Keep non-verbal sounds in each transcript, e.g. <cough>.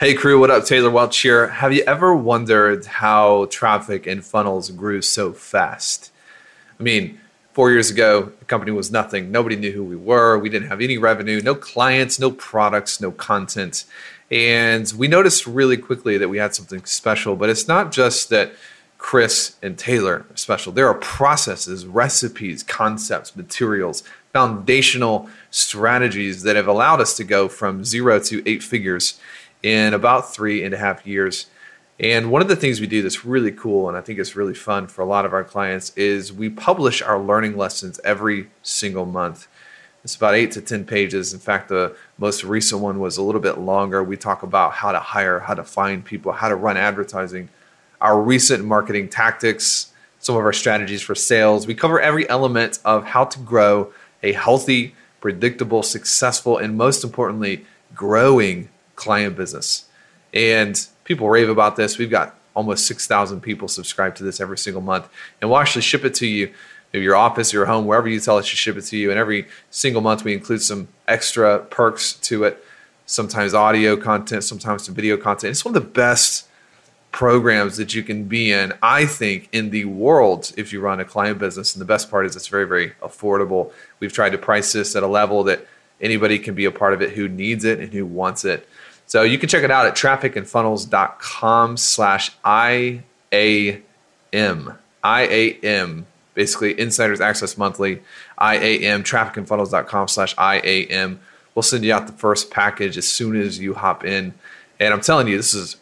Hey crew, what up? Taylor Welch here. Have you ever wondered how traffic and funnels grew so fast? I mean, four years ago, the company was nothing. Nobody knew who we were. We didn't have any revenue, no clients, no products, no content. And we noticed really quickly that we had something special. But it's not just that Chris and Taylor are special. There are processes, recipes, concepts, materials, foundational strategies that have allowed us to go from zero to eight figures in about three and a half years. And one of the things we do that's really cool and I think it's really fun for a lot of our clients is we publish our learning lessons every single month. It's about eight to 10 pages. In fact, the most recent one was a little bit longer. We talk about how to hire, how to find people, how to run advertising, our recent marketing tactics, some of our strategies for sales. We cover every element of how to grow a healthy, predictable, successful, and most importantly, growing client business. And people rave about this. We've got almost 6,000 people subscribe to this every single month. And we'll actually ship it to you, your office, your home, wherever you tell us to ship it to you. And every single month, we include some extra perks to it, sometimes audio content, sometimes some video content. It's one of the best programs that you can be in, I think, in the world if you run a client business. And the best part is it's very, very affordable. We've tried to price this at a level that anybody can be a part of it who needs it and who wants it. So you can check it out at trafficandfunnels.com slash IAM. IAM, basically Insiders Access Monthly, IAM, trafficandfunnels.com slash IAM. We'll send you out the first package as soon as you hop in. And I'm telling you, this is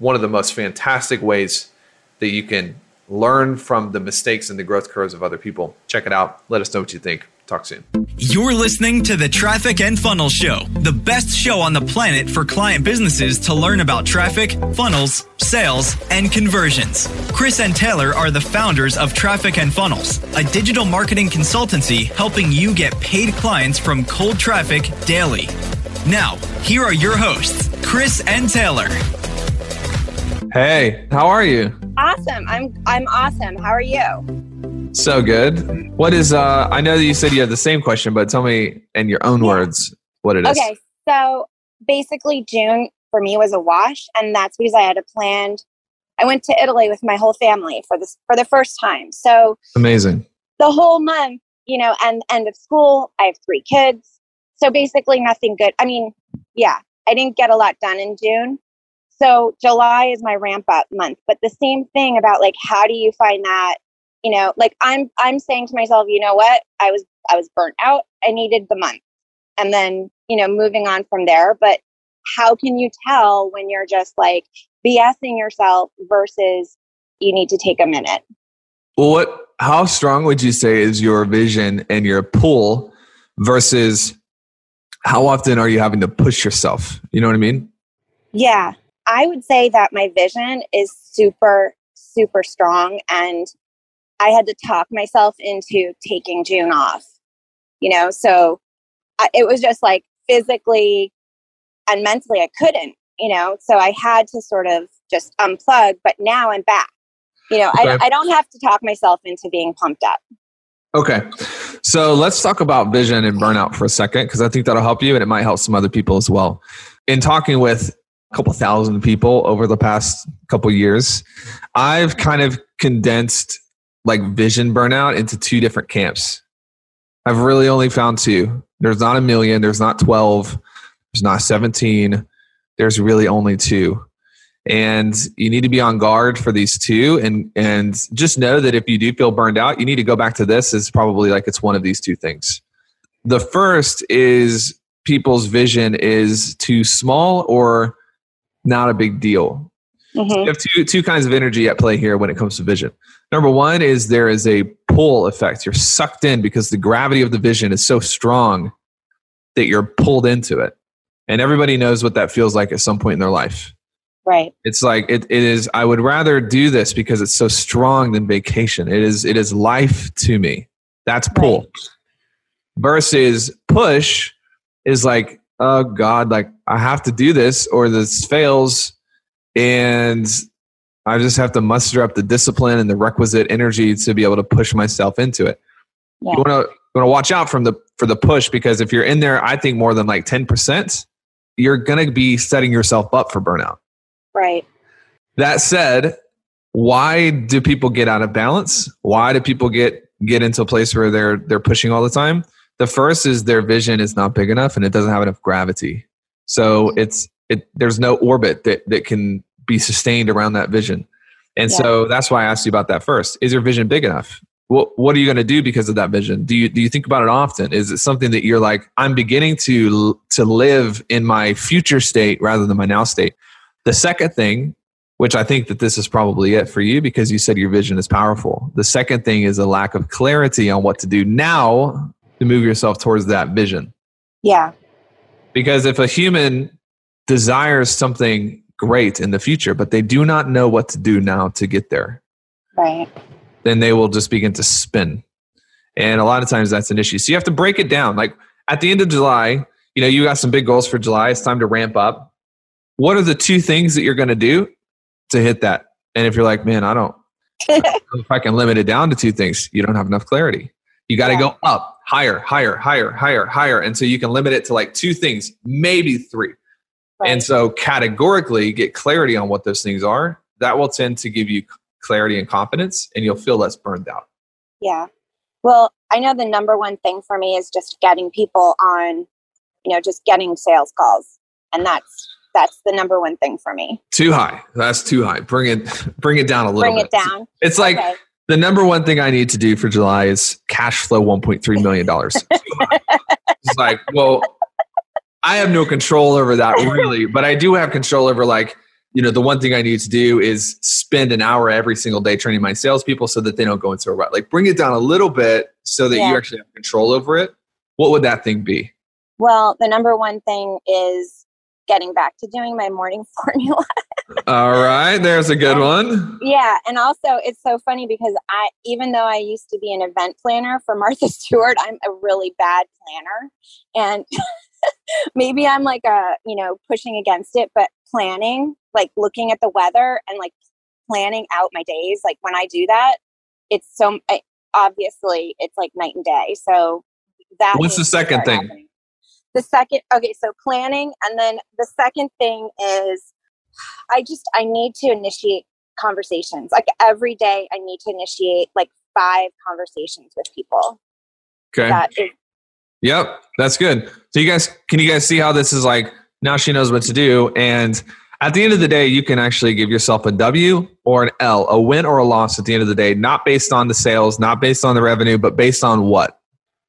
one of the most fantastic ways that you can learn from the mistakes and the growth curves of other people. Check it out. Let us know what you think. Talk soon. You're listening to the Traffic and Funnels Show, the best show on the planet for client businesses to learn about traffic, funnels, sales, and conversions. Chris and Taylor are the founders of Traffic and Funnels, a digital marketing consultancy helping you get paid clients from cold traffic daily. Now, here are your hosts, Chris and Taylor. Hey, how are you? Awesome. I'm I'm awesome. How are you? So good. What is uh I know that you said you had the same question, but tell me in your own yeah. words what it is. Okay. So basically June for me was a wash and that's because I had a planned I went to Italy with my whole family for this for the first time. So amazing. The whole month, you know, and end of school, I have three kids. So basically nothing good. I mean, yeah, I didn't get a lot done in June. So July is my ramp up month. But the same thing about like how do you find that you know like i'm i'm saying to myself you know what? I was i was burnt out. I needed the month. And then you know moving on from there. But how can you tell when you're just like bsing yourself versus you need to take a minute? Well what how strong would you say is your vision and your pull versus how often are you having to push yourself? You know what i mean? Yeah. I would say that my vision is super super strong and I had to talk myself into taking June off, you know, so I, it was just like physically and mentally I couldn't, you know, so I had to sort of just unplug, but now I'm back. You know, okay. I, I don't have to talk myself into being pumped up. Okay. So let's talk about vision and burnout for a second, because I think that'll help you and it might help some other people as well. In talking with a couple thousand people over the past couple years, I've kind of condensed like vision burnout into two different camps. I've really only found two. There's not a million, there's not 12, there's not 17, there's really only two. And you need to be on guard for these two and and just know that if you do feel burned out, you need to go back to this as probably like it's one of these two things. The first is people's vision is too small or not a big deal. Mm-hmm. You have two two kinds of energy at play here when it comes to vision. Number one is there is a pull effect. You're sucked in because the gravity of the vision is so strong that you're pulled into it. And everybody knows what that feels like at some point in their life. Right. It's like it, it is I would rather do this because it's so strong than vacation. It is it is life to me. That's pull. Right. Versus push is like, oh God, like I have to do this or this fails and I just have to muster up the discipline and the requisite energy to be able to push myself into it. Yeah. You want to want to watch out from the for the push because if you're in there, I think more than like ten percent, you're going to be setting yourself up for burnout. Right. That said, why do people get out of balance? Why do people get get into a place where they're they're pushing all the time? The first is their vision is not big enough and it doesn't have enough gravity. So mm-hmm. it's it there's no orbit that that can be sustained around that vision. And yeah. so that's why I asked you about that first. Is your vision big enough? What what are you going to do because of that vision? Do you do you think about it often? Is it something that you're like I'm beginning to to live in my future state rather than my now state? The second thing, which I think that this is probably it for you because you said your vision is powerful. The second thing is a lack of clarity on what to do now to move yourself towards that vision. Yeah. Because if a human desires something great in the future, but they do not know what to do now to get there. Right. Then they will just begin to spin. And a lot of times that's an issue. So you have to break it down. Like at the end of July, you know, you got some big goals for July. It's time to ramp up. What are the two things that you're going to do to hit that? And if you're like, man, I don't, <laughs> if I can limit it down to two things, you don't have enough clarity. You got to yeah. go up, higher, higher, higher, higher, higher. And so you can limit it to like two things, maybe three. Right. And so, categorically, get clarity on what those things are. That will tend to give you clarity and confidence, and you'll feel less burned out. Yeah. Well, I know the number one thing for me is just getting people on, you know, just getting sales calls, and that's that's the number one thing for me. Too high. That's too high. Bring it <laughs> bring it down a little. Bring bit. it down. It's like okay. the number one thing I need to do for July is cash flow one point three million dollars. <laughs> it's like, well, I have no control over that <laughs> really, but I do have control over like, you know, the one thing I need to do is spend an hour every single day training my salespeople so that they don't go into a rut. Like bring it down a little bit so that yeah. you actually have control over it. What would that thing be? Well, the number one thing is getting back to doing my morning <laughs> formula. All right, there's a good one. Yeah, and also it's so funny because I even though I used to be an event planner for Martha <laughs> Stewart, I'm a really bad planner. And <laughs> maybe I'm like a, you know, pushing against it, but planning, like looking at the weather and like planning out my days, like when I do that, it's so I, obviously it's like night and day. So that What's the second thing? Happening. The second okay, so planning and then the second thing is I just I need to initiate conversations. Like every day I need to initiate like five conversations with people. Okay. That is Yep, that's good. So you guys, can you guys see how this is like? Now she knows what to do, and at the end of the day, you can actually give yourself a W or an L, a win or a loss at the end of the day, not based on the sales, not based on the revenue, but based on what?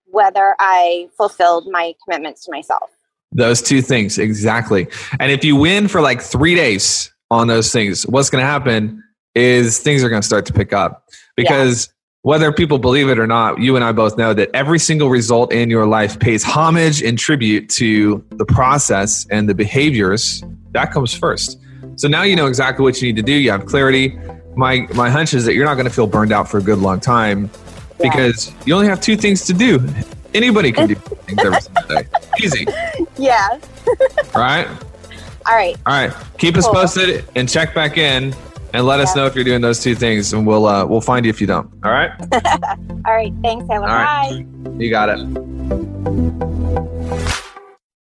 Whether I fulfilled my commitments to myself. Those two things, exactly. And if you win for like three days on those things, what's going to happen is things are going to start to pick up because whether people believe it or not, you and I both know that every single result in your life pays homage and tribute to the process and the behaviors. That comes first. So now you know exactly what you need to do. You have clarity. My my hunch is that you're not going to feel burned out for a good long time yeah. because you only have two things to do. Anybody can do things every single day. <laughs> Easy. Yeah. All right. All right. All right. Keep cool. us posted and check back in and let us know if you're doing those two things, and we'll uh, we'll find you if you don't. All right. <laughs> All right. Thanks, Ella. Bye. You got it.